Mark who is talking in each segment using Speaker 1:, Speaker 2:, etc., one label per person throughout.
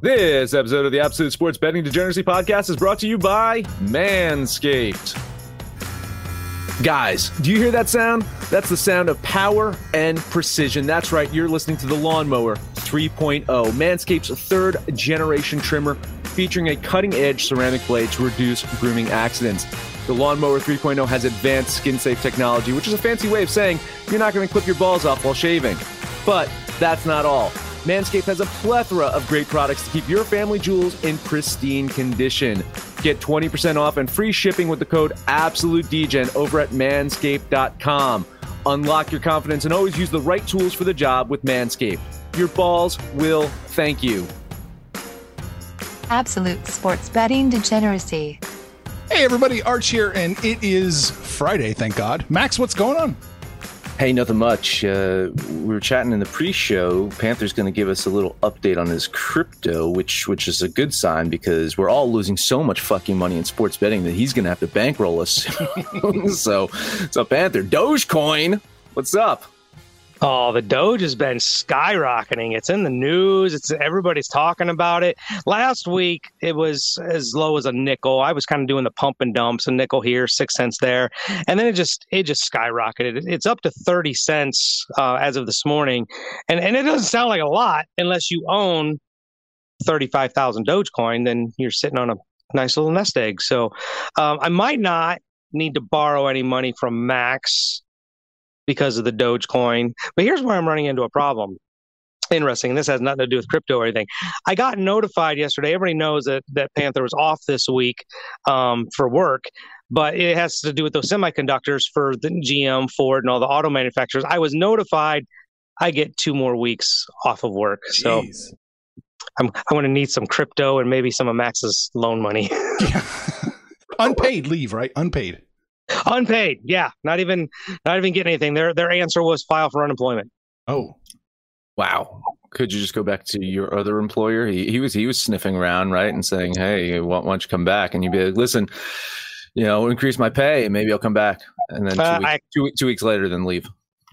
Speaker 1: This episode of the Absolute Sports Betting Degeneracy Podcast is brought to you by Manscaped. Guys, do you hear that sound? That's the sound of power and precision. That's right, you're listening to the Lawnmower 3.0, Manscaped's third generation trimmer featuring a cutting edge ceramic blade to reduce grooming accidents. The Lawnmower 3.0 has advanced skin safe technology, which is a fancy way of saying you're not going to clip your balls off while shaving. But that's not all. Manscaped has a plethora of great products to keep your family jewels in pristine condition. Get 20% off and free shipping with the code AbsoluteDegen over at manscaped.com. Unlock your confidence and always use the right tools for the job with Manscaped. Your balls will thank you.
Speaker 2: Absolute sports betting degeneracy.
Speaker 3: Hey everybody, Arch here, and it is Friday, thank God. Max, what's going on?
Speaker 4: Hey, nothing much. Uh, we were chatting in the pre-show. Panther's going to give us a little update on his crypto, which which is a good sign because we're all losing so much fucking money in sports betting that he's going to have to bankroll us. so, so Panther, Dogecoin, what's up?
Speaker 5: Oh, the Doge has been skyrocketing. It's in the news. It's everybody's talking about it. Last week it was as low as a nickel. I was kind of doing the pump and dumps, a nickel here, six cents there, and then it just it just skyrocketed. It's up to thirty cents uh, as of this morning, and and it doesn't sound like a lot unless you own thirty five thousand Dogecoin. Then you're sitting on a nice little nest egg. So um, I might not need to borrow any money from Max because of the Dogecoin. But here's where I'm running into a problem. Interesting. And this has nothing to do with crypto or anything. I got notified yesterday. Everybody knows that that Panther was off this week um, for work, but it has to do with those semiconductors for the GM, Ford, and all the auto manufacturers. I was notified I get two more weeks off of work. So
Speaker 3: Jeez.
Speaker 5: I'm I'm going to need some crypto and maybe some of Max's loan money.
Speaker 3: Yeah. Unpaid leave, right? Unpaid.
Speaker 5: Unpaid. Yeah, not even not even getting anything. Their their answer was file for unemployment.
Speaker 3: Oh,
Speaker 4: Wow. Could you just go back to your other employer? He, he was he was sniffing around, right, and saying, "Hey, why, why don't you come back?" And you'd be like, "Listen, you know, increase my pay, and maybe I'll come back." And then two,
Speaker 5: Uh,
Speaker 4: weeks,
Speaker 5: I-
Speaker 4: two, two weeks later, then leave.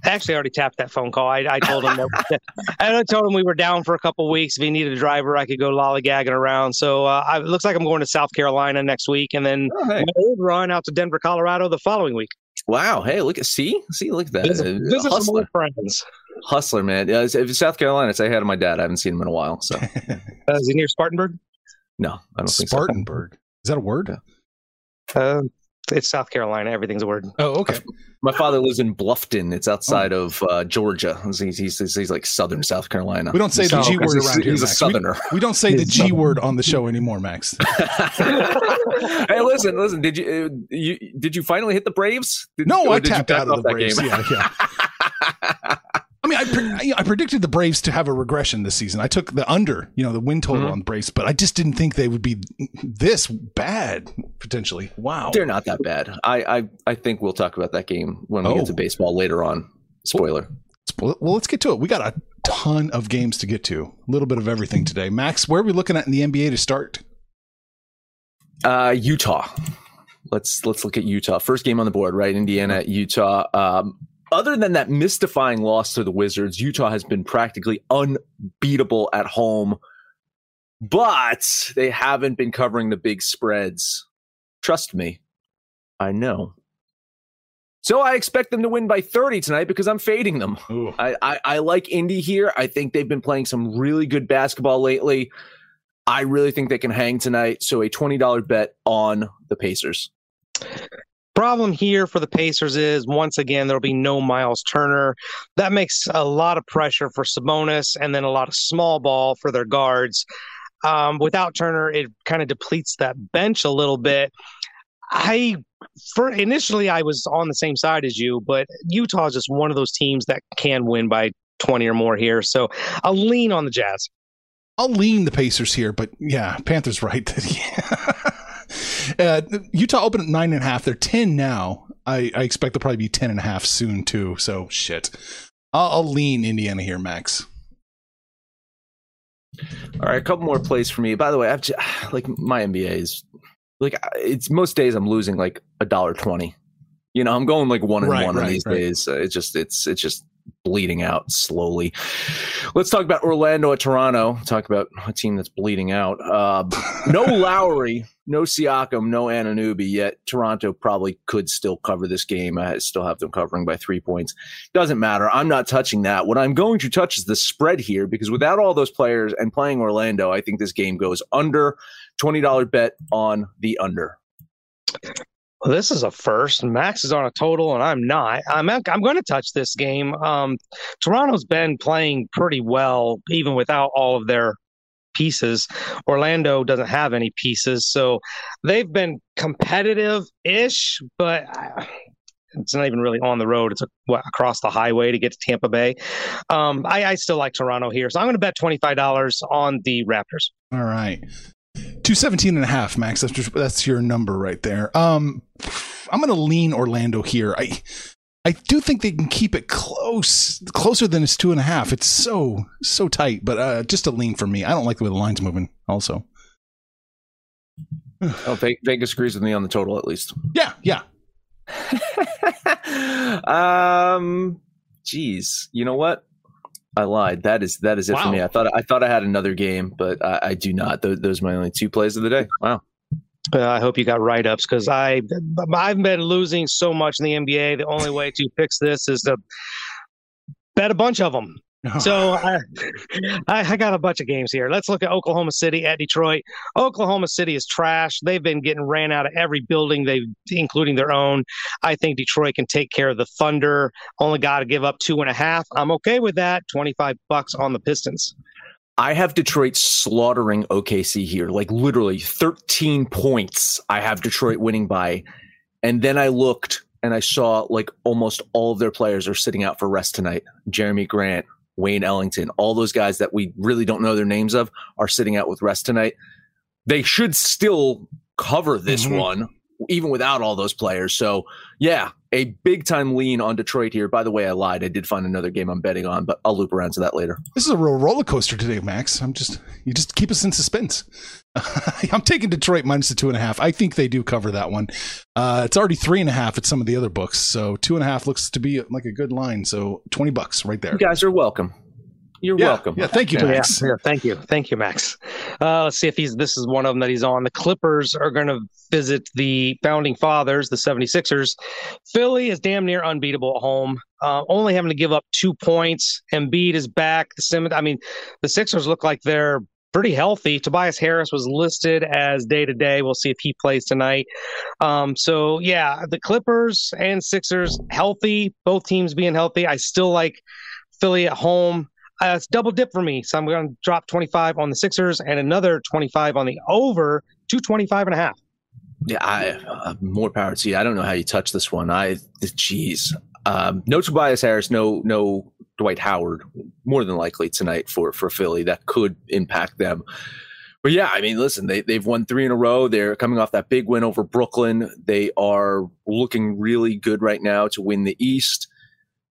Speaker 5: I actually already tapped that phone call. I, I told him that I told him we were down for a couple weeks. If he needed a driver, I could go lollygagging around. So uh, I, it looks like I'm going to South Carolina next week, and then
Speaker 4: Oh, hey.
Speaker 5: my old run out to Denver, Colorado the following week.
Speaker 4: Wow. Hey, look at see see look at that
Speaker 5: Visit,
Speaker 4: Uh,
Speaker 5: visit some
Speaker 4: hustler,
Speaker 5: old friends.
Speaker 4: hustler, man. Yeah, if it's South Carolina, say hi to my dad. I haven't seen him in a while, so
Speaker 5: Uh, is he near Spartanburg?
Speaker 4: no, I don't think so.
Speaker 3: Spartanburg. Is that a word?
Speaker 5: Uh, it's South Carolina. Everything's a word.
Speaker 3: Oh, okay.
Speaker 4: My father lives in Bluffton. It's outside of uh, Georgia. He's, he's, he's, he's like southern South Carolina.
Speaker 3: We don't say the G word
Speaker 4: he's-
Speaker 3: around here.
Speaker 4: He's a southerner.
Speaker 3: We, we don't say the G
Speaker 5: Southern.
Speaker 3: word on the show anymore, Max.
Speaker 4: hey, listen, listen. Did you, uh, you did you finally hit the Braves? Did,
Speaker 3: No,
Speaker 4: or
Speaker 3: I
Speaker 4: did you
Speaker 3: tapped out of the Braves.
Speaker 4: game?
Speaker 3: Yeah, yeah. I mean, I, pre- I predicted the Braves to have a regression this season. I took the under, you know, the win total
Speaker 4: Mhm.
Speaker 3: on the Braves, but I just didn't think they would be this bad potentially. Wow.
Speaker 4: They're not that bad. I, I I think we'll talk about that game when we
Speaker 3: Oh.
Speaker 4: get to baseball later on. Spoiler.
Speaker 3: Well, let's get to it. We got a ton of games to get to. A little bit of everything today. Max, where are we looking at in the NBA to start?
Speaker 4: Uh, Utah. Let's let's look at Utah. First game on the board, right? Indiana Utah. Um, other than that mystifying loss to the Wizards, Utah has been practically unbeatable at home, but they haven't been covering the big spreads. Trust me, I know. So I expect them to win by 30 tonight because I'm fading them. I, I, I like Indy here. I think they've been playing some really good basketball lately. I really think they can hang tonight. So a $20 bet on the Pacers.
Speaker 5: Problem here for the Pacers is once again there'll be no Myles Turner. That makes a lot of pressure for Sabonis, and then a lot of small ball for their guards. Um, without Turner, it kind of depletes that bench a little bit. I for initially I was on the same side as you, but Utah is just one of those teams that can win by 20 or more here. So I'll lean on the Jazz.
Speaker 3: I'll lean the Pacers here, but yeah, Panthers right. uh, Utah opened at nine and a half. They're ten now. I, I expect they'll probably be ten and a half soon too. So shit. I'll, I'll lean Indiana here, Max.
Speaker 4: All right, a couple more plays for me. By the way, I've just, like my NBA is like it's most days I'm losing like a dollar twenty. You know, I'm going like one and
Speaker 3: Right,
Speaker 4: one on these
Speaker 3: right.
Speaker 4: days. It's just it's it's just bleeding out slowly. Let's talk about Orlando at Toronto. Talk about a team that's bleeding out. Uh, no Lowry, no Siakam, no Anunoby. Yet Toronto probably could still cover this game. I still have them covering by three points. Doesn't matter. I'm not touching that. What I'm going to touch is the spread here because without all those players and playing Orlando, I think this game goes under. Twenty dollar bet on the under.
Speaker 5: Well, this is a first. Max is on a total, and I'm not. I'm I'm going to touch this game. Um, Toronto's been playing pretty well, even without all of their pieces. Orlando doesn't have any pieces, so they've been competitive-ish, but it's not even really on the road. It's a, what, across the highway to get to Tampa Bay. Um, I, I still like Toronto here, so I'm going to bet twenty-five dollars on the Raptors.
Speaker 3: All right. 217 and a half, Max. That's just, that's your number right there. Um, I'm going to lean Orlando here. I, I do think they can keep it close, closer than it's two and a half. It's so, so tight, but, uh, just a lean for me. I don't like the way the line's moving also.
Speaker 4: Oh, Vegas agrees with me on the total at least.
Speaker 3: Yeah. Yeah.
Speaker 4: um, geez, you know what? I lied. That is that is it for me. I thought I thought I had another game, but I, I do not. Those, those are my only two plays of the day. Wow.
Speaker 5: Uh, I hope you got write ups because I I've been losing so much in the NBA. The only way to fix this is to bet a bunch of them. So I, I I got a bunch of games here. Let's look at Oklahoma City at Detroit. Oklahoma City is trash. They've been getting ran out of every building they, including their own. I think Detroit can take care of the Thunder. Only got to give up two and a half. I'm okay with that. Twenty five bucks on the Pistons.
Speaker 4: I have Detroit slaughtering OKC here, like literally 13 points. I have Detroit winning by. And then I looked and I saw like almost all of their players are sitting out for rest tonight. Jerami Grant, Wayne Ellington, all those guys that we really don't know their names of are sitting out with rest tonight. They should still cover this
Speaker 3: Mhm.
Speaker 4: one, even without all those players. So, yeah, a big time lean on Detroit here. By the way, I lied. I did find another game I'm betting on, but I'll loop around to that later.
Speaker 3: This is a real roller coaster today, Max. I'm just, you just keep us in suspense. I'm taking Detroit minus the two and a half. I think they do cover that one. Uh, it's already three and a half at some of the other books. So two and a half looks to be like a good line. So 20 bucks right there.
Speaker 4: You guys are welcome. You're
Speaker 3: yeah,
Speaker 4: welcome.
Speaker 3: Yeah. Thank you,
Speaker 5: Yeah,
Speaker 3: Max.
Speaker 5: yeah, thank you, thank you, Max. Uh, let's see if he's. This is one of them that he's on. The Clippers are going to visit the founding fathers, the 76ers. Philly is damn near unbeatable at home, uh, only having to give up two points. Embiid is back. The Sim- I mean, the Sixers look like they're pretty healthy. Tobias Harris was listed as day to day. We'll see if he plays tonight. Um, so yeah, the Clippers and Sixers healthy. Both teams being healthy. I still like Philly at home. Uh, it's double dip for me. So I'm going to drop 25 on the Sixers and another 25 on the over, 225 and a half.
Speaker 4: Yeah, I uh, more power to you. I don't know how you touch this one. I, jeez, um, no Tobias Harris, no no Dwight Howard. More than likely tonight for for Philly, that could impact them. But yeah, I mean, listen, they they've won three in a row. They're coming off that big win over Brooklyn. They are looking really good right now to win the East.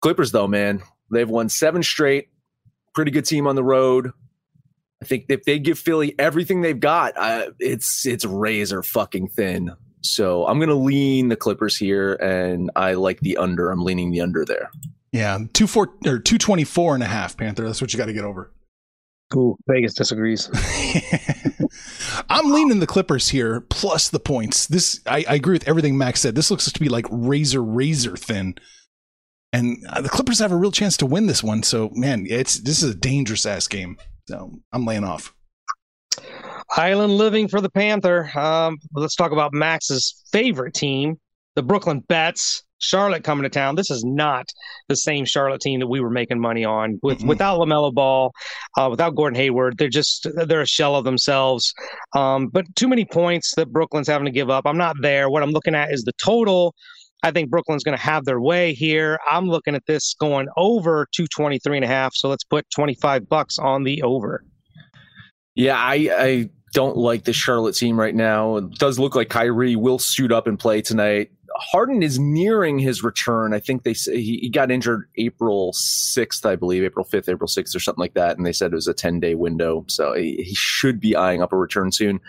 Speaker 4: Clippers, though, man, they've won seven straight. Pretty good team on the road. I think if they give Philly everything they've got, uh, it's it's razor fucking thin. So I'm gonna lean the Clippers here, and I like the under. I'm leaning the under there.
Speaker 3: Yeah. Two four or 224 and a half, Panther. That's what you got to get over.
Speaker 5: Ooh, Vegas disagrees.
Speaker 3: I'm leaning the Clippers here, plus the points. This I, I agree with everything Max said. This looks to be like razor razor thin, and uh, the Clippers have a real chance to win this one. So man, it's this is a dangerous ass game. So I'm laying off.
Speaker 5: Island living for the Panther. Um, let's talk about Max's favorite team, the Brooklyn Bets. Charlotte coming to town. This is not the same Charlotte team that we were making money on with
Speaker 3: Mm-mm.
Speaker 5: without LaMelo Ball, uh, without Gordon Hayward. They're just they're a shell of themselves. Um, but too many points that Brooklyn's having to give up. I'm not there. What I'm looking at is the total. I think Brooklyn's going to have their way here. I'm looking at this going over 223 and a half. So let's put 25 bucks on the over.
Speaker 4: Yeah, I, I don't like the Charlotte team right now. It does look like Kyrie will suit up and play tonight. Harden is nearing his return. I think they say he, he got injured April 6th, I believe, April 5th, April 6th, or something like that. And they said it was a 10 day window. So he, he, should be eyeing up a return soon.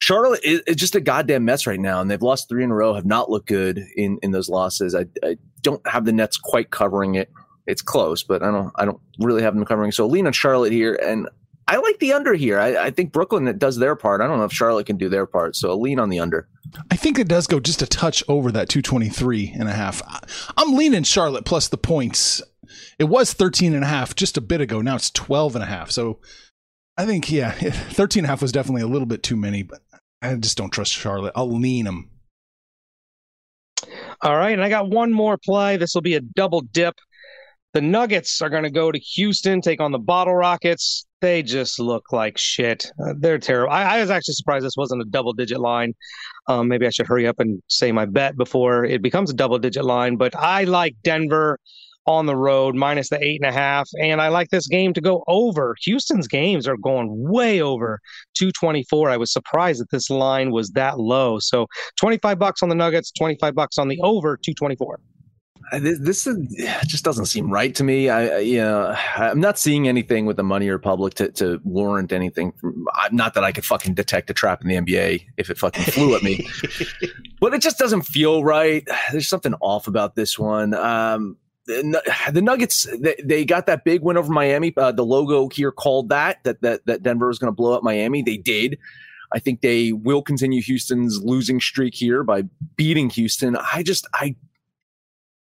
Speaker 4: Charlotte is, is, just a goddamn mess right now, and they've lost three in a row, have not looked good in, in those losses. I, I don't have the Nets quite covering it. It's close, but I don't I don't really have them covering. So lean on Charlotte here, and I like the under here. I, I think Brooklyn does their part. I don't know if Charlotte can do their part, so I'll lean on the under.
Speaker 3: I think it does go just a touch over that 223 and a half. I'm leaning Charlotte plus the points. It was 13 and a half just a bit ago. Now it's 12 and a half. So I think, yeah, 13 and a half was definitely a little bit too many, but I just don't trust Charlotte. I'll lean them.
Speaker 5: All right. And I got one more play. This will be a double dip. The Nuggets are going to go to Houston, take on the Bottle Rockets. They just look like shit. Uh, they're terrible. I, I, was actually surprised this wasn't a double digit line. Um, maybe I should hurry up and say my bet before it becomes a double digit line. But I like Denver on the road minus the eight and a half. And I like this game to go over. Houston's games are going way over 224. I was surprised that this line was that low. So 25 bucks on the Nuggets, 25 bucks on the over 224
Speaker 4: this, this is, just doesn't seem right to me. I, you know, I'm not seeing anything with the Money Republic to, to warrant anything. From, not that I could fucking detect a trap in the NBA if it fucking flew at me, but it just doesn't feel right. There's something off about this one. Um, the, Nuggets, they, got that big win over Miami. Uh, the logo here called that that that, that Denver was going to blow up Miami. They did. I think they will continue Houston's losing streak here by beating Houston. I just I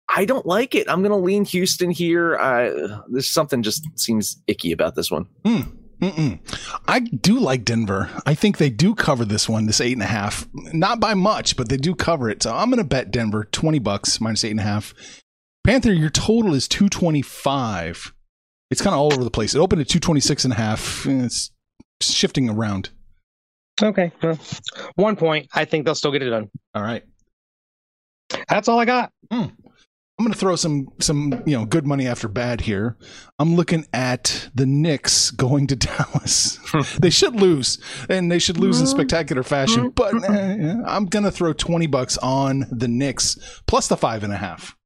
Speaker 4: I don't like it. I'm going to lean Houston here. Uh, there's something just seems icky about this one.
Speaker 3: Mm. Mm-mm. I do like Denver. I think they do cover this one, this eight and a half. Not by much, but they do cover it. So I'm going to bet Denver 20 bucks minus eight and a half. Panther, your total is 225. It's kind of all over the place. It opened at 226 and a half. It's shifting around.
Speaker 5: Okay. Well, one point. I think they'll still get it done.
Speaker 3: All right.
Speaker 5: That's all I got.
Speaker 3: Mm. I'm going to throw some some you know good money after bad here. I'm looking at the Knicks going to Dallas. they should lose, and they should lose in mm-hmm. spectacular fashion. But eh, I'm going to throw twenty bucks on the Knicks plus the five and a half.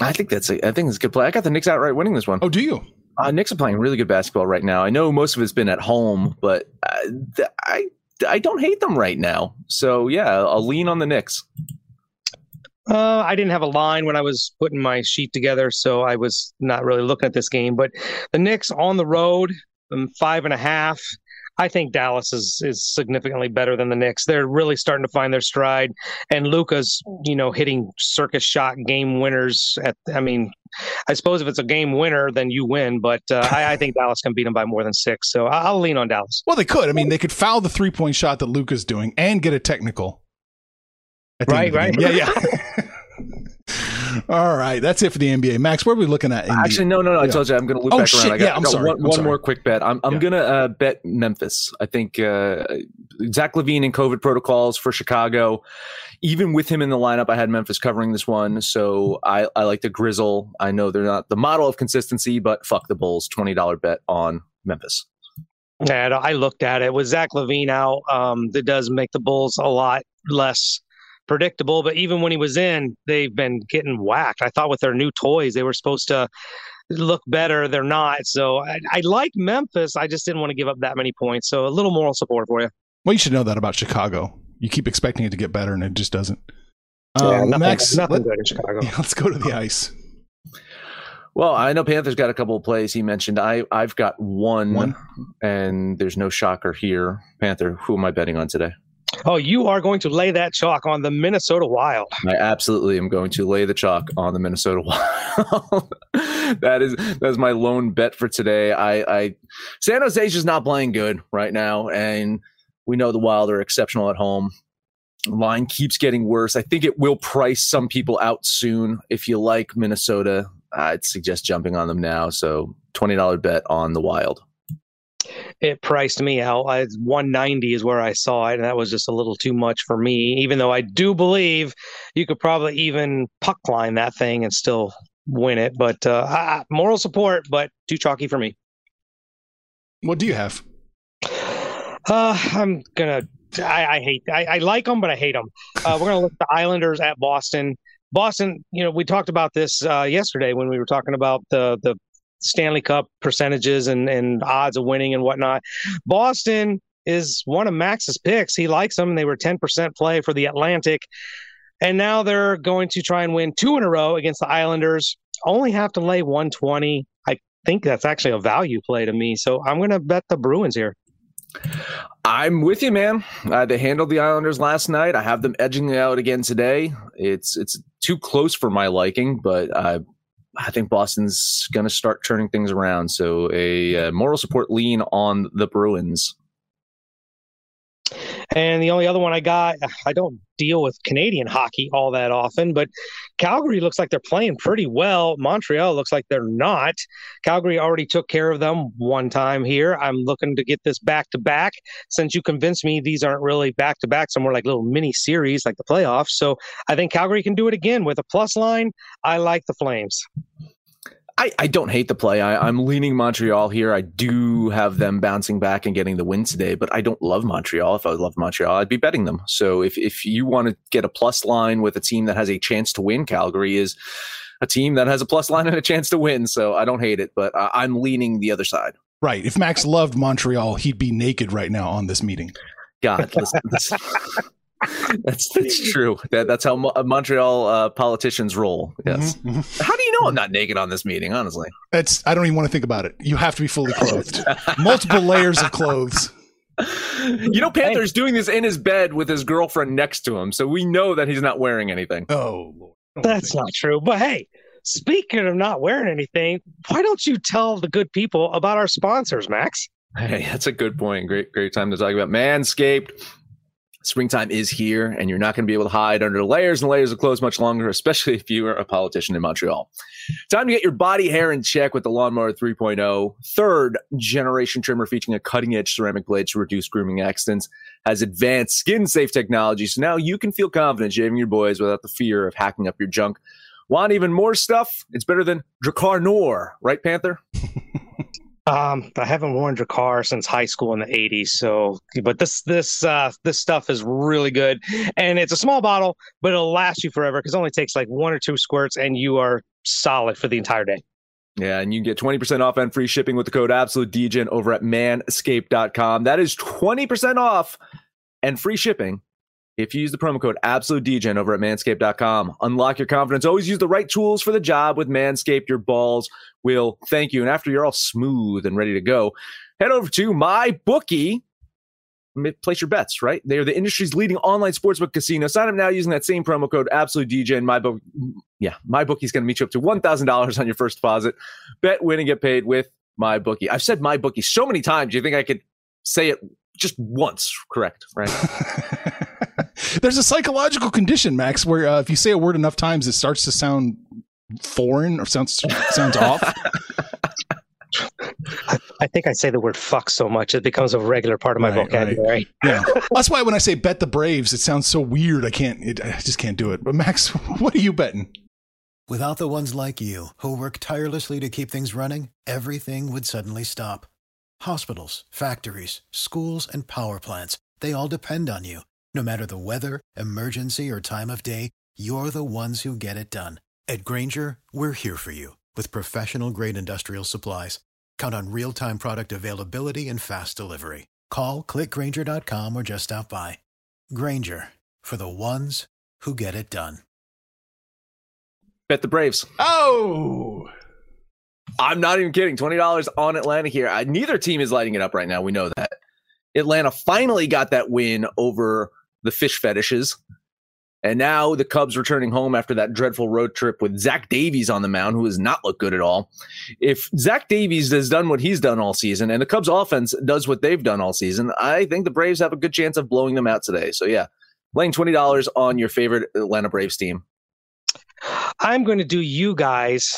Speaker 4: I think that's a, I think it's a good play. I got the Knicks outright winning this one.
Speaker 3: Oh, do you?
Speaker 4: Uh, Knicks are playing really good basketball right now. I know most of it's been at home, but uh, I I don't hate them right now. So yeah, I'll lean on the Knicks.
Speaker 5: Uh, I didn't have a line when I was putting my sheet together, so I was not really looking at this game. But the Knicks on the road, um, five and a half. I think Dallas is is significantly better than the Knicks. They're really starting to find their stride, and Luka's you know hitting circus shot game winners. At I mean, I suppose if it's a game winner, then you win. But uh, I, I, think Dallas can beat them by more than six. So I'll lean on Dallas.
Speaker 3: Well, they could. I mean, they could foul the three point shot that Luka's doing and get a technical.
Speaker 5: Right, right.
Speaker 3: Yeah, yeah. All right, that's it for the NBA. Max, where are we looking at?
Speaker 4: Actually, no, no, no. I told you I'm going to loop oh, back
Speaker 3: shit.
Speaker 4: around. I got,
Speaker 3: yeah, I'm
Speaker 4: got
Speaker 3: sorry.
Speaker 4: one,
Speaker 3: I'm
Speaker 4: one
Speaker 3: sorry.
Speaker 4: more quick bet. I'm, I'm yeah. going to uh, bet Memphis. I think uh, Zach LaVine and COVID protocols for Chicago. Even with him in the lineup, I had Memphis covering this one. So I, I like the Grizzle. I know they're not the model of consistency, but fuck the Bulls. $20 bet on Memphis.
Speaker 5: Yeah, I looked at it with Zach LaVine out. Um, that does make the Bulls a lot less predictable. But even when he was in, they've been getting whacked. I thought with their new toys, they were supposed to look better. They're not. So I, I like Memphis. I just didn't want to give up that many points. So a little moral support for you.
Speaker 3: Well, you should know that about Chicago. You keep expecting it to get better, and it just doesn't.
Speaker 5: Yeah, um, nothing, Max, nothing let, good in Chicago.
Speaker 3: Yeah, let's go to the ice.
Speaker 4: Well, I know Panthers got a couple of plays he mentioned. I I've got one, one, and there's no shocker here. Panther, who am I betting on today?
Speaker 5: Oh, you are going to lay that chalk on the Minnesota Wild.
Speaker 4: I absolutely am going to lay the chalk on the Minnesota Wild. that is that's my lone bet for today. I, I San Jose is just not playing good right now, and we know the Wild are exceptional at home. Line keeps getting worse. I think it will price some people out soon. If you like Minnesota, I'd suggest jumping on them now. So twenty dollar bet on the Wild
Speaker 5: it priced me out. I, 190 is where I saw it, and that was just a little too much for me. Even though I do believe you could probably even puck line that thing and still win it, but uh, moral support, but too chalky for me.
Speaker 3: What do you have?
Speaker 5: Uh, I'm gonna. I, I hate. I, I like them, but I hate them. Uh, we're gonna look at the Islanders at Boston. Boston. You know, we talked about this uh, yesterday when we were talking about the the Stanley Cup percentages and and odds of winning and whatnot. Boston is one of Max's picks. He likes them. They were 10% play for the Atlantic. And now they're going to try and win two in a row against the Islanders. Only have to lay 120. I think that's actually a value play to me. So I'm going to bet the Bruins here.
Speaker 4: I'm with you, man. Uh, they handled the Islanders last night. I have them edging out again today. It's it's too close for my liking, but I think Boston's going to start turning things around. So a, uh, moral support lean on the Bruins.
Speaker 5: And the only other one I got, I don't deal with Canadian hockey all that often, but Calgary looks like they're playing pretty well. Montreal looks like they're not. Calgary already took care of them one time here. I'm looking to get this back to back since you convinced me these aren't really back to back, somewhere like little mini series like the playoffs. So I think Calgary can do it again with a plus line. I like the Flames.
Speaker 4: I, I don't hate the play. I, I'm leaning Montreal here. I do have them bouncing back and getting the win today, but I don't love Montreal. If I loved Montreal, I'd be betting them. So if, if you want to get a plus line with a team that has a chance to win, Calgary is a team that has a plus line and a chance to win. So I don't hate it, but I'm leaning the other side.
Speaker 3: Right. If Max loved Montreal, he'd be naked right now on this meeting.
Speaker 4: God, listen, that's that's true. That, that's how Mo- Montreal uh, politicians roll. Yes. Mm-hmm. How do you know I'm not naked on this meeting? Honestly,
Speaker 3: it's. I don't even want to think about it. You have to be fully clothed, multiple layers of clothes.
Speaker 4: You know, Panther's doing this in his bed with his girlfriend next to him, so we know that he's not wearing anything.
Speaker 3: Oh, Lord.
Speaker 5: that's not true. But hey, speaking of not wearing anything, why don't you tell the good people about our sponsors, Max?
Speaker 4: Hey, that's a good point. Great, great time to talk about Manscaped springtime is here and you're not going to be able to hide under layers and layers of clothes much longer, especially if you are a politician in Montreal. Time to get your body hair in check with the Lawnmower 3.0, third generation trimmer featuring a cutting edge ceramic blade to reduce grooming accidents, has advanced skin safe technology. So now you can feel confident shaving your boys without the fear of hacking up your junk. Want even more stuff? It's better than Drakkar Noir, right, Panther?
Speaker 5: Um, I haven't worn Drakkar since high school in the '80s. So, but this this uh, this stuff is really good, and it's a small bottle, but it'll last you forever because it only takes like one or two squirts, and you are solid for the entire day.
Speaker 4: Yeah, and you can get 20% off and free shipping with the code Absolute Degen over at manscaped.com. That is 20% off and free shipping if you use the promo code Absolute Degen over at manscaped.com. Unlock your confidence. Always use the right tools for the job with Manscaped. Your balls will thank you. And after you're all smooth and ready to go, head over to my bookie. Place your bets, right? They are the industry's leading online sportsbook casino. Sign up now using that same promo code Absolute DJ. My book, yeah, my bookie's going to meet you up to one thousand dollars on your first deposit. Bet, win, and get paid with my bookie. I've said my bookie so many times. Do you think I could say it just once correct? Right?
Speaker 3: There's a psychological condition, Max, where uh, if you say a word enough times, it starts to sound foreign or sounds sounds off.
Speaker 5: I, I, think I say the word fuck so much it becomes a regular part of my right, vocabulary. Right.
Speaker 3: Yeah, that's why when I say bet the Braves, it sounds so weird. I can't. It, I just can't do it. But Max, what are you betting?
Speaker 6: Without the ones like you who work tirelessly to keep things running, everything would suddenly stop. Hospitals, factories, schools, and power plants—they all depend on you. No matter the weather, emergency, or time of day, you're the ones who get it done. At Grainger, we're here for you with professional grade industrial supplies. Count on real time product availability and fast delivery. Call clickgrainger.com or just stop by. Grainger for the ones who get it done.
Speaker 4: Bet the Braves.
Speaker 3: Oh!
Speaker 4: I'm not even kidding. $20 on Atlanta here. I, neither team is lighting it up right now. We know that. Atlanta finally got that win over the fish fetishes. And now the Cubs returning home after that dreadful road trip with Zach Davies on the mound, who has not looked good at all. If Zach Davies has done what he's done all season and the Cubs offense does what they've done all season, I think the Braves have a good chance of blowing them out today. So yeah, laying $20 on your favorite Atlanta Braves team.
Speaker 5: I'm going to do you guys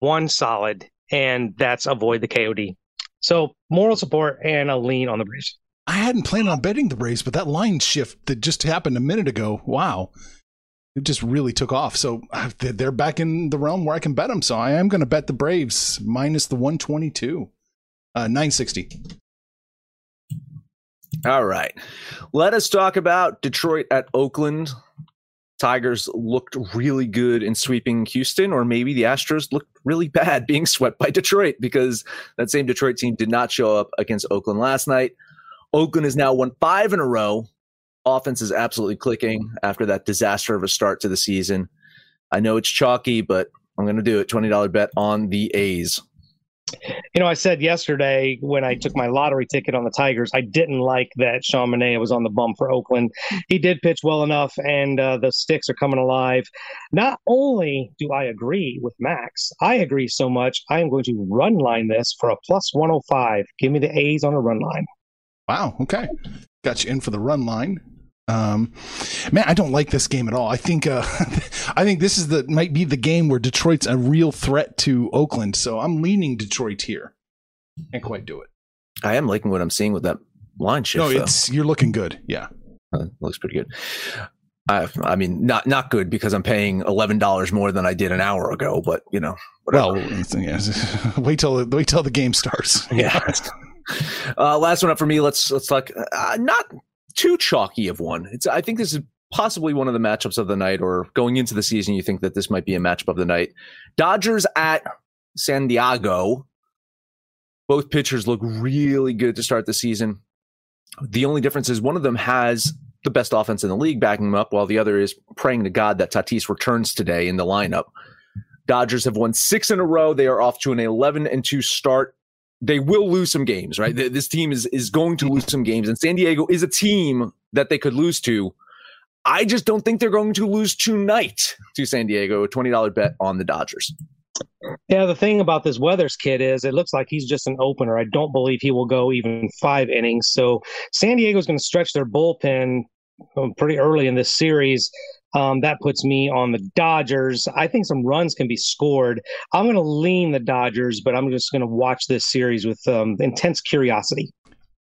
Speaker 5: one solid, and that's avoid the KOD. So moral support and a lean on the Braves.
Speaker 3: I hadn't planned on betting the Braves, but that line shift that just happened a minute ago, wow, it just really took off. So uh, they're back in the realm where I can bet them. So I am going to bet the Braves minus the 122, uh, 960.
Speaker 4: All right. Let us talk about Detroit at Oakland. Tigers looked really good in sweeping Houston, or maybe the Astros looked really bad being swept by Detroit because that same Detroit team did not show up against Oakland last night. Oakland has now won five in a row. Offense is absolutely clicking after that disaster of a start to the season. I know it's chalky, but I'm going to do it. $20 bet on the A's.
Speaker 5: You know, I said yesterday when I took my lottery ticket on the Tigers, I didn't like that Sean Manaea was on the bum for Oakland. He did pitch well enough, and uh, the sticks are coming alive. Not only do I agree with Max, I agree so much, I am going to run line this for a plus 105. Give me the A's on a run line.
Speaker 3: Wow. Okay. Got you in for the run line. Um, man, I don't like this game at all. I think uh, I think this is the might be the game where Detroit's a real threat to Oakland. So I'm leaning Detroit here. Can't quite do it.
Speaker 4: I am liking what I'm seeing with that line shift.
Speaker 3: No, it's you're looking good. Yeah,
Speaker 4: uh, looks pretty good. I, I mean, not not good because I'm paying eleven dollars more than I did an hour ago. But you know,
Speaker 3: whatever. well, yeah, wait till wait till the game starts.
Speaker 4: Yeah. uh, last one up for me. Let's let's talk. Uh, not too chalky of one. It's I think this is possibly one of the matchups of the night, or going into the season, you think that this might be a matchup of the night. Dodgers at San Diego. Both pitchers look really good to start the season. The only difference is one of them has the best offense in the league backing them up, while the other is praying to God that Tatis returns today in the lineup. Dodgers have won six in a row. They are off to an 11 and 2 start they will lose some games, right? This team is is going to lose some games, and San Diego is a team that they could lose to. I just don't think they're going to lose tonight to San Diego. A twenty dollar bet on the Dodgers.
Speaker 5: Yeah, the thing about this Weathers kid is it looks like he's just an opener. I don't believe he will go even five innings. So San Diego's going to stretch their bullpen um, pretty early in this series. Um, that puts me on the Dodgers. I think some runs can be scored. I'm going to lean the Dodgers, but I'm just going to watch this series with um, intense curiosity.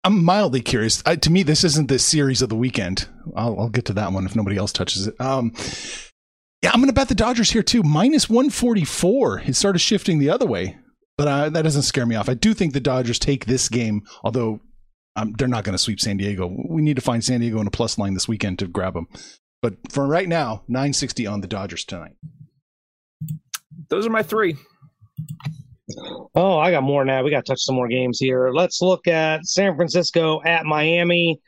Speaker 3: I'm mildly curious. I, to me, this isn't the series of the weekend. I'll, I'll, get to that one if nobody else touches it. Um, yeah, I'm going to bet the Dodgers here too. Minus 144. It started shifting the other way, but uh, that doesn't scare me off. I do think the Dodgers take this game, although um, they're not going to sweep San Diego. We need to find San Diego in a plus line this weekend to grab them. But for right now, 960 on the Dodgers tonight.
Speaker 4: Those are my three.
Speaker 5: Oh, I got more now. We got to touch some more games here. Let's look at San Francisco at Miami.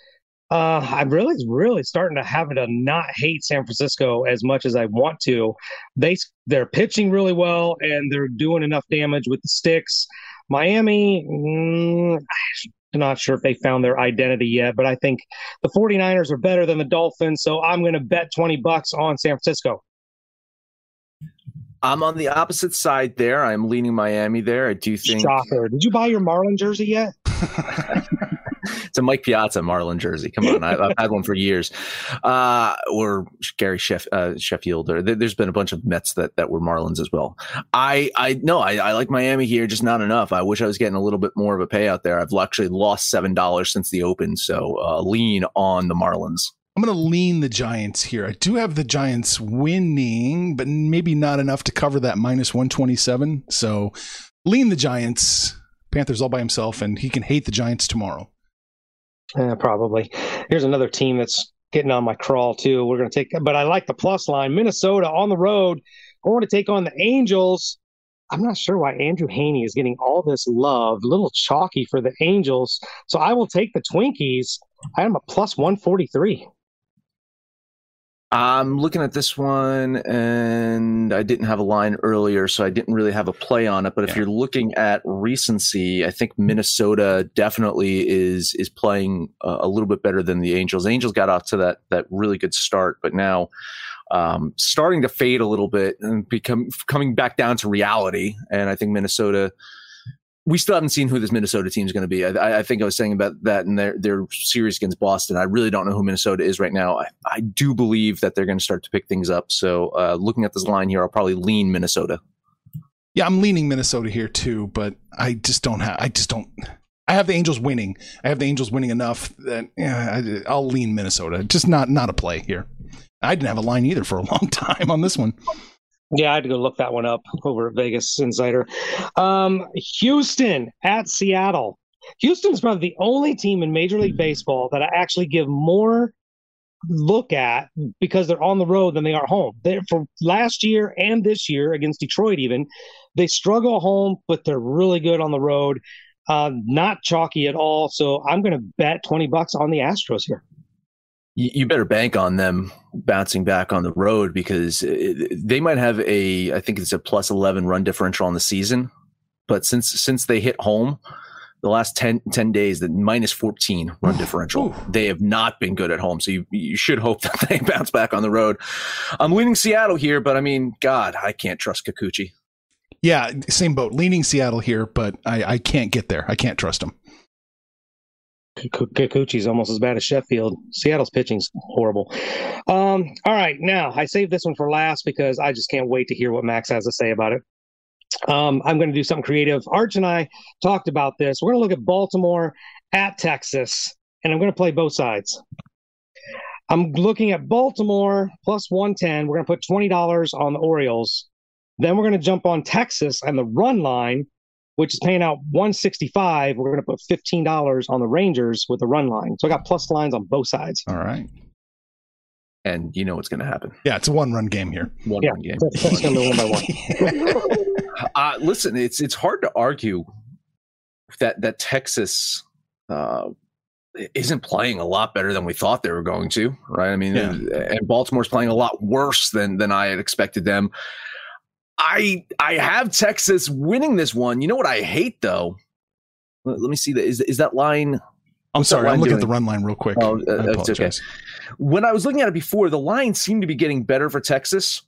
Speaker 5: Uh, I'm really, really starting to have to not hate San Francisco as much as I want to. They they're pitching really well and they're doing enough damage with the sticks. Miami, mm, not sure if they found their identity yet, but I think the 49ers are better than the Dolphins. So I'm going to bet 20 bucks on San Francisco.
Speaker 4: I'm on the opposite side there. I'm leaning Miami there. I do think.
Speaker 5: Shocker. Did you buy your Marlin jersey yet?
Speaker 4: it's a Mike Piazza Marlin jersey. Come on, I, have had one for years. Uh, or Gary Sheff, uh, Sheffield. Or there's been a bunch of Mets that, that were Marlins as well. I I no, I, I like Miami here, just not enough. I wish I was getting a little bit more of a payout there. I've actually lost seven dollars since the open, so uh, lean on the Marlins.
Speaker 3: I'm going to lean the Giants here. I do have the Giants winning, but maybe not enough to cover that minus 127. So lean the Giants. Panthers all by himself, and he can hate the Giants tomorrow.
Speaker 5: Yeah, probably. Here's another team that's getting on my crawl too. We're going to take, but I like the plus line. Minnesota on the road, going to take on the Angels. I'm not sure why Andrew Heaney is getting all this love. A little chalky for the Angels, so I will take the Twinkies. I am a plus 143.
Speaker 4: I'm looking at this one and I didn't have a line earlier, so I didn't really have a play on it. But if you're looking at recency, I think Minnesota definitely is is playing uh, a little bit better than the Angels. Angels got off to that that really good start, but now um, starting to fade a little bit and become coming back down to reality. And I think Minnesota we still haven't seen who this Minnesota team is going to be. I, I, think I was saying about that in their, their series against Boston. I really don't know who Minnesota is right now. I, I do believe that they're going to start to pick things up. So uh, looking at this line here, I'll probably lean Minnesota.
Speaker 3: Yeah, I'm leaning Minnesota here too, but I just don't have. I just don't. I have the Angels winning. I have the Angels winning enough that yeah, I, I'll lean Minnesota. Just not not a play here. I didn't have a line either for a long time on this one.
Speaker 5: Yeah, I had to go look that one up over at Vegas Insider. Um, Houston at Seattle. Houston's probably the only team in Major League Baseball that I actually give more look at because they're on the road than they are home. They for last year and this year against Detroit, even they struggle home, but they're really good on the road. Uh, not chalky at all. So I'm going to bet twenty bucks on the Astros here.
Speaker 4: You better bank on them bouncing back on the road because uh, they might have a, I think it's a plus 11 run differential on the season. But since since they hit home, the last 10, 10 days, the minus 14 run differential. They have not been good at home. So you, you should hope that they bounce back on the road. I'm leaning Seattle here, but I mean, God, I can't trust Kikuchi.
Speaker 3: Yeah, same boat. Leaning Seattle here, but I, I can't get there. I can't trust him.
Speaker 5: Kikuchi's almost as bad as Sheffield. Seattle's pitching's horrible. Um, all right, now I saved this one for last because I just can't wait to hear what Max has to say about it. Um, I'm going to do something creative. Arch and I talked about this. We're going to look at Baltimore at Texas, and I'm going to play both sides. I'm looking at Baltimore plus 110. We're going to put $20 on the Orioles. Then we're going to jump on Texas and the run line, which is paying out 165. We're going to put $15 on the Rangers with the run line. So I got plus lines on both sides.
Speaker 3: All right.
Speaker 4: And you know what's going to happen.
Speaker 3: Yeah, it's a one run game here.
Speaker 4: One
Speaker 5: yeah,
Speaker 4: run game.
Speaker 5: That's going to be one by one.
Speaker 4: Uh, listen, it's it's hard to argue that that Texas uh, isn't playing a lot better than we thought they were going to, right? I mean,
Speaker 3: Yeah.
Speaker 4: and Baltimore's playing a lot worse than than I had expected them. I I have Texas winning this one. You know what I hate though? Let, let me see that is is that line
Speaker 3: I'm sorry. I'm
Speaker 4: line
Speaker 3: looking at the run line real quick.
Speaker 4: Oh, uh,
Speaker 3: I
Speaker 4: okay. when I was looking at it before, the line seemed to be getting better for Texas,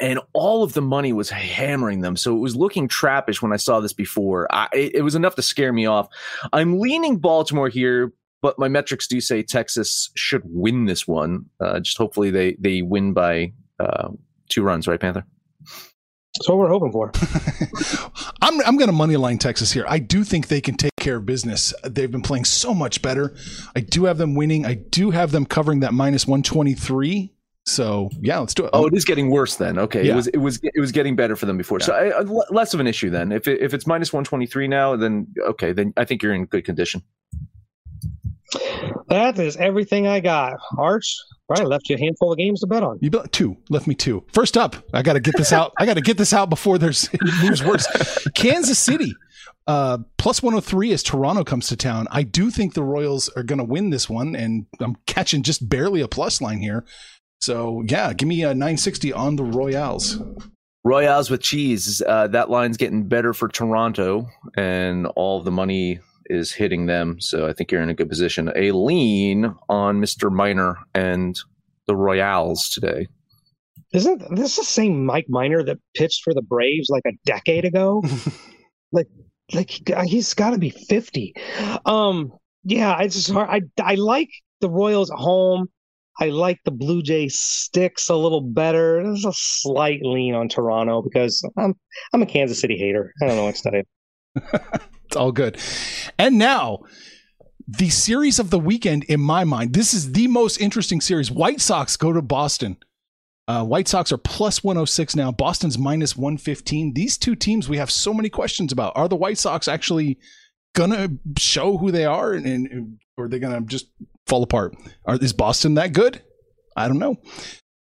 Speaker 4: and all of the money was hammering them. So it was looking trappish when I saw this before. I, it, it was enough to scare me off. I'm leaning Baltimore here, but my metrics do say Texas should win this one. Uh, just hopefully they they win by uh, two runs, right, Panther?
Speaker 5: That's what we're hoping for.
Speaker 3: I'm I'm going to money line Texas here. I do think they can take care of business. They've been playing so much better. I do have them winning. I do have them covering that minus 123. So yeah, let's do it.
Speaker 4: Oh, it is getting worse then. Okay,
Speaker 3: Yeah.
Speaker 4: it was it was it was getting better for them before. So I, I- l- less of an issue then. If it, if it's minus one twenty three now, then okay, then I think you're in good condition.
Speaker 5: That is everything I got. Arch, probably left you a handful of games to bet on.
Speaker 3: You bet two left me two. First up, I got to get this out. I got to get this out before there's it moves worse. Kansas City uh, plus 103 as Toronto comes to town. I do think the Royals are going to win this one, and I'm catching just barely a plus line here. So yeah, give me a 960 on the Royals.
Speaker 4: Royals with cheese. Uh, that line's getting better for Toronto, and all the money is hitting them. So I think you're in a good position. A lean on Mr. Minor and the Royals today.
Speaker 5: Isn't this the same Mike Minor that pitched for the Braves like a decade ago? like, like he's got to be fifty. Um, yeah, it's just hard. I I like the Royals at home. I like the Blue Jays sticks a little better. There's a slight lean on Toronto because I'm I'm a Kansas City hater. I don't know what to tell you.
Speaker 3: It's all good. And now, the series of the weekend, in my mind, this is the most interesting series. White Sox go to Boston. Uh, White Sox are plus 106 now. Boston's minus 115. These two teams we have so many questions about. Are the White Sox actually gonna show who they are, and, and or are they gonna just fall apart? Are, is Boston that good? I don't know.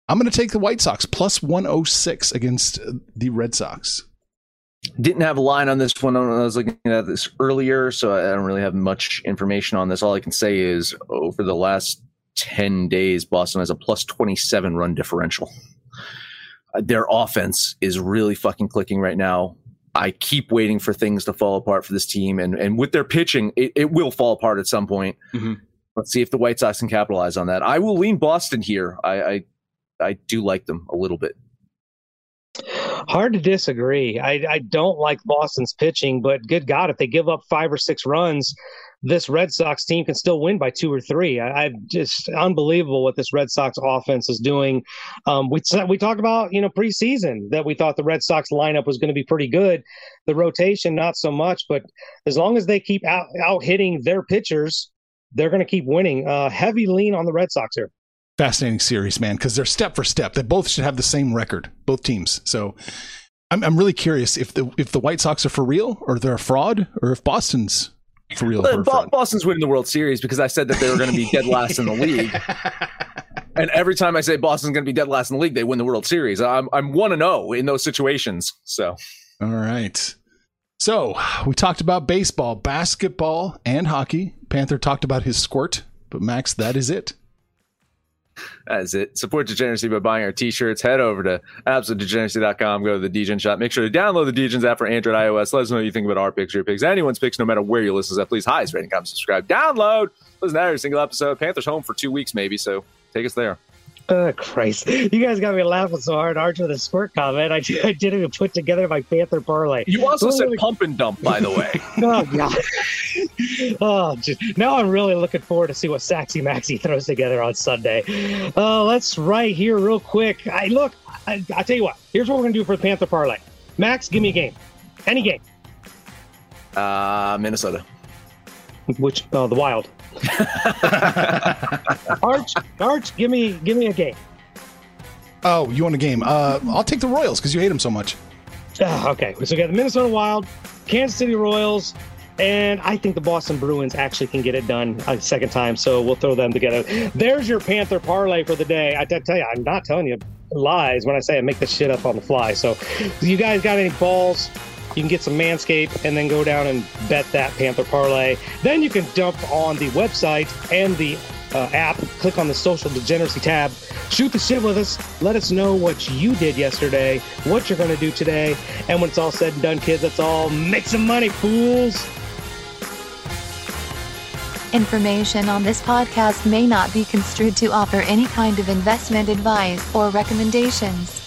Speaker 3: I'm gonna take the White Sox plus 106 against the Red Sox.
Speaker 4: Didn't have a line on this one. I was looking at this earlier, so I don't really have much information on this. All I can say is over the last 10 days, Boston has a plus 27 run differential. Uh, Their offense is really fucking clicking right now. I keep waiting for things to fall apart for this team, and, and with their pitching, it, it will fall apart at some point.
Speaker 3: Mhm.
Speaker 4: Let's see if the White Sox can capitalize on that. I will lean Boston here. I, I, I do like them a little bit.
Speaker 5: Hard to disagree. I, I don't like Boston's pitching, but good God, if they give up five or six runs, this Red Sox team can still win by two or three. I, I just unbelievable what this Red Sox offense is doing. Um, we we talked about you know preseason that we thought the Red Sox lineup was going to be pretty good. The rotation not so much, but as long as they keep out out hitting their pitchers, they're going to keep winning. Uh, heavy lean on the Red Sox here.
Speaker 3: Fascinating series, man, because they're step for step. They both should have the same record, both teams. So I'm, I'm really curious if the if the White Sox are for real or they're a fraud or if Boston's for real.
Speaker 4: Bo- Boston's winning the World Series because I said that they were going to be dead last in the league. And every time I say Boston's going to be dead last in the league, they win the World Series. I'm I'm one and zero oh in those situations. So,
Speaker 3: all right. So we talked about baseball, basketball, and hockey. Panther talked about his squirt, but Max, that is it.
Speaker 4: That is it. Support Degeneracy by buying our t-shirts. Head over to absolutedegeneracy.com. Go to the Degen shop. Make sure to download the Degens app for Android, iOS. Let us know what you think about our picks, your picks, anyone's picks, no matter where you listen to Please, highest rating, comment, subscribe, download. Listen to every single episode. Panther's home for two weeks, maybe. So take us there.
Speaker 5: Oh, Christ. You guys got me laughing so hard, Archer, the squirt comment. I, I didn't even put together my Panther parlay.
Speaker 4: You also said pump and dump, by the way.
Speaker 5: oh, God. oh, just, now I'm really looking forward to see what Saxy Maxi throws together on Sunday. Uh, let's right here real quick. I Look, I, I tell you what. Here's what we're going to do for the Panther parlay. Max, give me a game. Any game.
Speaker 4: Uh, Minnesota.
Speaker 5: Which, uh, the Wild. Arch, Arch, give me give me a game.
Speaker 3: Oh, you want a game? Uh, I'll take the Royals because you hate them so much.
Speaker 5: Uh, okay, so we got the Minnesota Wild, Kansas City Royals, and I think the Boston Bruins actually can get it done a second time. So we'll throw them together. There's your Panther parlay for the day. I tell you, I'm not telling you lies when I say I make this shit up on the fly. So, you guys got any balls? You can get some Manscaped and then go down and bet that Panther parlay. Then you can dump on the website and the uh, app, click on the social degeneracy tab, shoot the shit with us, let us know what you did yesterday, what you're going to do today, and when it's all said and done, kids, that's all make some money, fools.
Speaker 2: Information on this podcast may not be construed to offer any kind of investment advice or recommendations.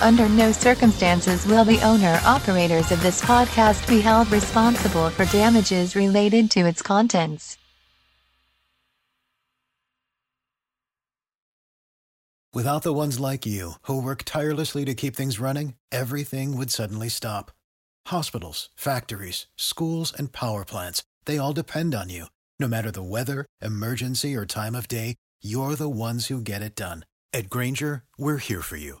Speaker 2: Under no circumstances will the owner operators of this podcast be held responsible for damages related to its contents.
Speaker 6: Without the ones like you, who work tirelessly to keep things running, everything would suddenly stop. Hospitals, factories, schools, and power plants, they all depend on you. No matter the weather, emergency, or time of day, you're the ones who get it done. At Grainger, we're here for you